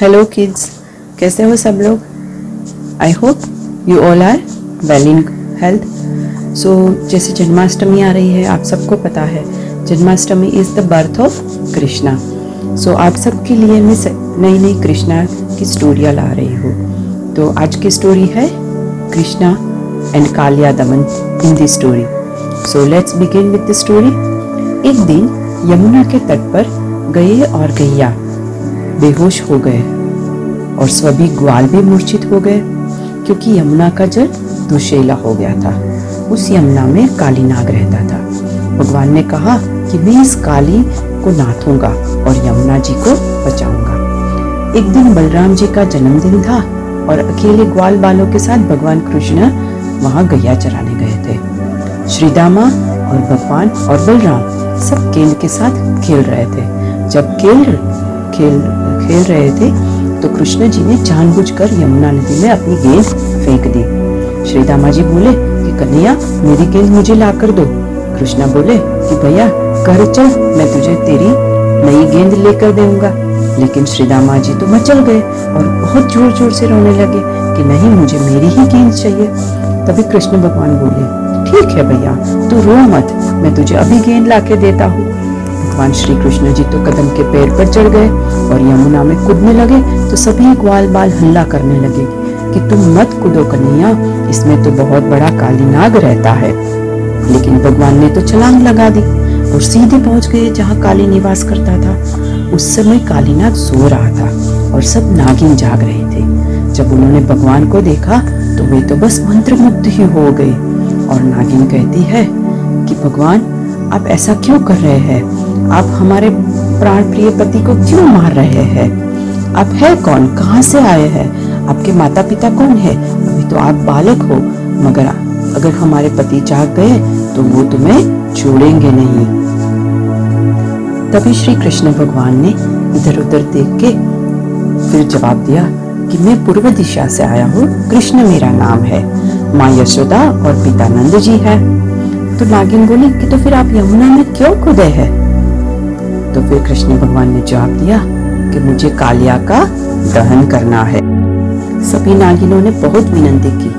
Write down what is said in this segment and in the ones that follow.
Hello kids कैसे हो सब लोग? I hope you all are well in health so जैसे जन्माष्टमी आ रही है, आप सबको पता है, Janmashtami is the birth of Krishna so आप सबके लिए मैं नई नई कृष्णा की स्टोरियाँ ला रही हूँ. तो आज की स्टोरी है Krishna and Kaliya Daman in the story so let's begin with the story एक दिन यमुना के तट पर गए और गैया बेहोश हो गए और सभी ग्वाल भी मूर्छित हो गए, क्योंकि यमुना का जल दुशेला हो गया था। उस यमुना में काली नाग रहता था। भगवान ने कहा कि मैं इस काली को नाथूँगा और यमुना जी को बचाऊँगा। एक दिन बलराम जी का जन्मदिन था और अकेले ग्वाल बालों के साथ भगवान कृष्ण वहाँ गैया चराने गए थे। श्रीदामा और भगवान और बलराम सब केंद्र के साथ खेल रहे थे। जब खेल खेल खेल रहे थे तो कृष्ण जी ने जानबूझकर यमुना नदी में अपनी गेंद फेंक दी। श्री दामा जी बोले कि, कन्हैया, मेरी गेंद मुझे ला कर दो। कृष्णा बोले कि, भैया, कर चल, मैं तुझे तेरी नई गेंद लेकर दूँगा लेकिन श्री दामा जी तो मचल गए और बहुत ज़ोर ज़ोर से रोने लगे कि, नहीं, मुझे मेरी ही गेंद चाहिए। तभी कृष्ण भगवान बोले, ठीक है भैया, तू रो मत, मैं तुझे अभी गेंद ला के देता हूँ। भगवान श्री कृष्ण जी तो कदम के पैर पर चढ़ गए और यमुना में कूदने लगे तो सभी ग्वाल बाल हल्ला करने लगे कि तुम मत कूदो कन्हैया, इसमें तो बहुत बड़ा काली नाग रहता है। लेकिन भगवान ने तो छलांग लगा दी और सीधे पहुँच गए जहाँ काली निवास करता था। उस समय कालीनाग सो रहा था और सब नागिन जाग रहे थे। जब उन्होंने भगवान को देखा तो वे तो बस मंत्रमुग्ध ही हो गए और नागिन कहती है कि, भगवान आप ऐसा क्यों कर रहे हैं? आप हमारे प्राण प्रिय पति को क्यों मार रहे हैं? आप है कौन? कहाँ से आए हैं? आपके माता पिता कौन है? अभी तो आप बालक हो, मगर अगर हमारे पति जाग गए तो वो तुम्हें छोड़ेंगे नहीं। तभी श्री कृष्ण भगवान ने इधर उधर देख के फिर जवाब दिया कि मैं पूर्व दिशा से आया हूँ। कृष्ण मेरा नाम है। माँ यशोदा और पिता नंद जी है। तो नागिन बोली कि तो फिर आप यमुना में क्यों कूदे हैं? तो फिर कृष्ण भगवान ने जवाब दिया कि मुझे कालिया का दहन करना है। सभी नागिनों ने बहुत विनंती की,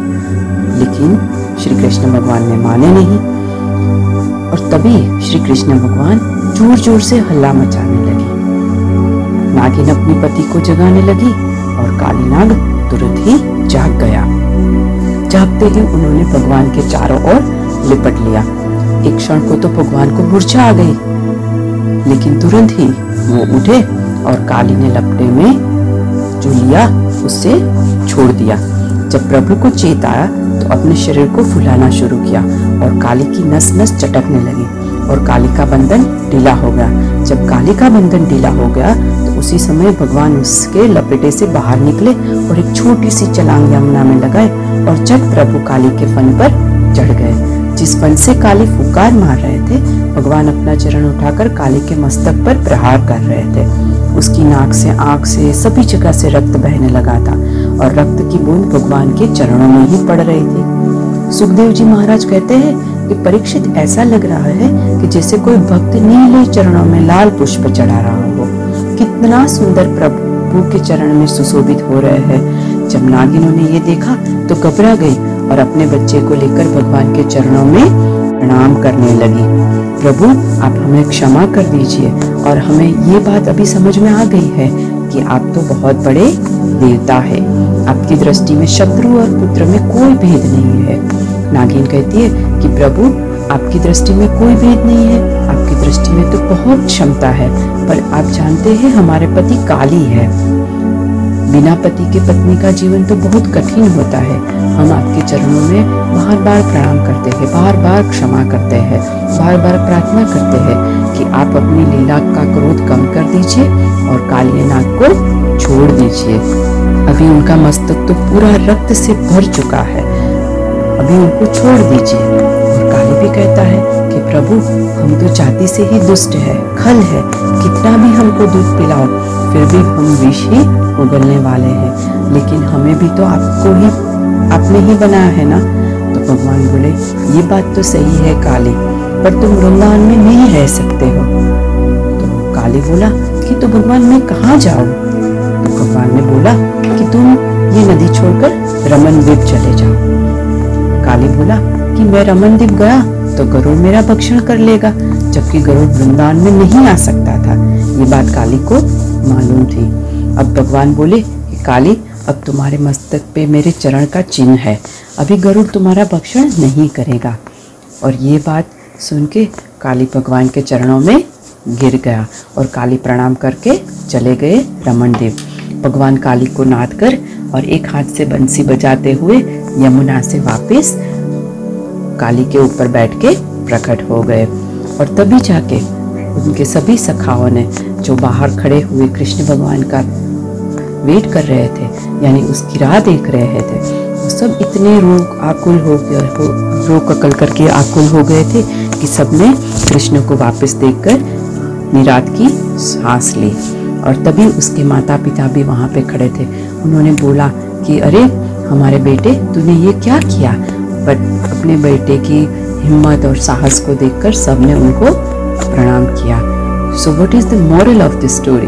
लेकिन श्री कृष्ण भगवान ने माने नहीं। और तभी श्री कृष्ण भगवान ज़ोर ज़ोर से हल्ला मचाने लगी। नागिन अपने पति को जगाने लगी और काली नाग तुरंत ही जाग गया। जागते ही उन्होंने भगवान के चारों ओर लिपट लिया। एक क्षण को तो भगवान को मूर्छा आ गई। लेकिन तुरंत ही वो उठे और काली ने लपटे में जो लिया उससे छोड़ दिया। जब प्रभु को चेत आया तो अपने शरीर को फुलाना शुरू किया और काली की नस नस चटकने लगी और काली का बंधन ढीला हो गया। जब काली का बंधन ढीला हो गया तो उसी समय भगवान उसके लपेटे से बाहर निकले और एक छोटी सी चलांग यमुना में लगाए और जब प्रभु काली के फन पर चढ़ गए। जिस फन से काली फुकार मार रहे थे, भगवान अपना चरण उठाकर काली के मस्तक पर प्रहार कर रहे थे। उसकी नाक से आँख से सभी जगह से रक्त बहने लगा था और रक्त की बूंद भगवान के चरणों में ही पड़ रही थी। सुखदेव जी महाराज कहते हैं कि परीक्षित ऐसा लग रहा है कि जैसे कोई भक्त नीले चरणों में लाल पुष्प चढ़ा रहा हो। कितना सुंदर प्रभु के चरण में सुशोभित हो रहे हैं। जब नागिनों ने ये देखा तो घबरा गई। और अपने बच्चे को लेकर भगवान के चरणों में प्रणाम करने लगी। प्रभु, आप हमें क्षमा कर दीजिए और हमें ये बात अभी समझ में आ गई है कि आप तो बहुत बड़े देवता है। आपकी दृष्टि में शत्रु और पुत्र में कोई भेद नहीं है। नागिन कहती है कि प्रभु, आपकी दृष्टि में कोई भेद नहीं है। आपकी दृष्टि में तो बहुत क्षमता है, पर आप जानते हैं हमारे पति काली है। बिना पति के पत्नी का जीवन तो बहुत कठिन होता है। हम आपके चरणों में बार बार प्रणाम करते हैं बार बार क्षमा करते हैं बार बार प्रार्थना करते हैं कि आप अपनी लीला का क्रोध कम कर दीजिए और कालिया नाग को छोड़ दीजिए। अभी उनका मस्तक तो पूरा रक्त से भर चुका है। अभी उनको छोड़ दीजिए। और काली भी कहता है प्रभु, हम तो जाति से ही दुष्ट है, खल है। कितना भी हमको दूध पिलाओ, फिर भी हम विष ही उगलने वाले हैं। लेकिन हमें भी तो आपको ही, आपने ही बनाया है ना? तो भगवान बोले, ये बात तो सही है, काली, पर तुम वृंदावन में नहीं रह सकते हो। तो काली बोला, कि तो भगवान, मैं कहाँ जाऊँ? तो भगवान ने बोला, कि तुम ये नदी छोड़कर रमन द्वीप चले जाओ। काली बोला, कि मैं रमन द्वीप गया तो गरुड़ मेरा भक्षण कर लेगा, जबकि गरुड़ वृंदावन में नहीं आ सकता था। ये बात काली को मालूम थी। अब भगवान बोले कि काली, अब तुम्हारे मस्तक पे मेरे चरण का चिन्ह है। अभी गरुड़ तुम्हारा भक्षण नहीं करेगा। और ये बात सुन के काली भगवान के चरणों में गिर गया और काली प्रणाम करके चले गए रमन देव। भगवान काली को नाद कर और एक हाथ से बंसी बजाते हुए यमुना से वापस काली के ऊपर बैठ के प्रकट हो गए और तभी जाके उनके सभी सखाओं ने जो बाहर खड़े हुए कृष्ण भगवान का वेट कर रहे थे, यानी उसकी राह देख रहे थे, वो सब इतने रोग आकुल हो गए रोग अकल करके आकुल हो गए थे कि सबने कृष्ण को वापस देखकर निरात की सांस ली। और तभी उसके माता पिता भी वहाँ पे खड़े थे। उन्होंने बोला कि, अरे, हमारे बेटे, तूने ये क्या किया? बट अपने बेटे की हिम्मत और साहस को देखकर सबने उनको प्रणाम किया। So what is the moral of this story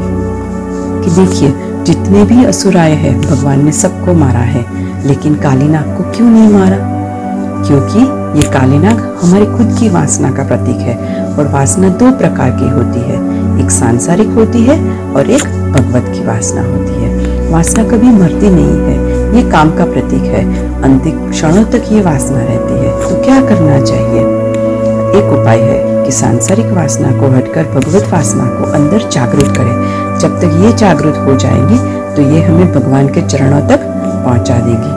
कि देखिए, जितने भी असुर आए हैं, भगवान ने सबको मारा है, लेकिन कालीनाग को क्यों नहीं मारा? क्योंकि ये कालीनाग हमारी खुद की वासना का प्रतीक है और वासना दो प्रकार की होती है, एक सांसारिक होती है और एक भगवत की वासना होती है। वासना कभी मरती नहीं है। ये काम का प्रतीक है। अंतिम क्षणों तक ये वासना रहती है। तो क्या करना चाहिए? एक उपाय है कि सांसारिक वासना को हटकर भगवत वासना को अंदर जागृत करें। जब तक ये जागृत हो जाएँगी तो ये हमें भगवान के चरणों तक पहुँचा देगी।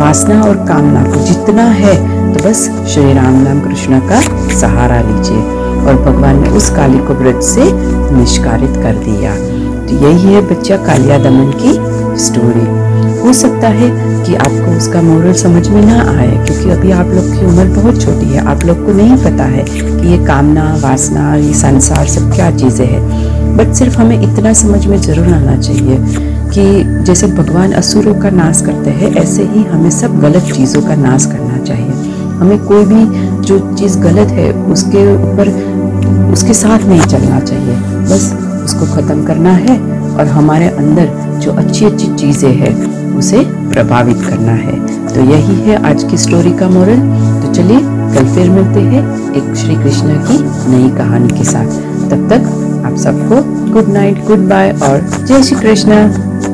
वासना और कामना को जितना है तो बस श्री राम नाम कृष्ण का सहारा लीजिए और भगवान ने उस काली को व्रत से निष्कारित कर दिया। तो यही है बच्चा कालिया दमन की स्टोरी हो सकता है कि आपको उसका मोरल समझ में ना आए, क्योंकि अभी आप लोग की उम्र बहुत छोटी है। आप लोग को नहीं पता है कि ये कामना, वासना, ये संसार सब क्या चीज़ें हैं। बट सिर्फ़ हमें इतना समझ में ज़रूर आना चाहिए कि जैसे भगवान असुरों का नाश करते हैं, ऐसे ही हमें सब गलत चीज़ों का नाश करना चाहिए। हमें कोई भी जो चीज़ गलत है, उसके ऊपर, उसके साथ नहीं चलना चाहिए। बस उसको ख़त्म करना है और हमारे अंदर जो अच्छी अच्छी चीज़ें हैं, उसे प्रभावित करना है। तो यही है आज की स्टोरी का मोरल तो चलिए, कल फिर मिलते हैं एक श्री कृष्णा की नई कहानी के साथ। तब तक आप सबको गुड नाइट गुड बाय और जय श्री कृष्ण।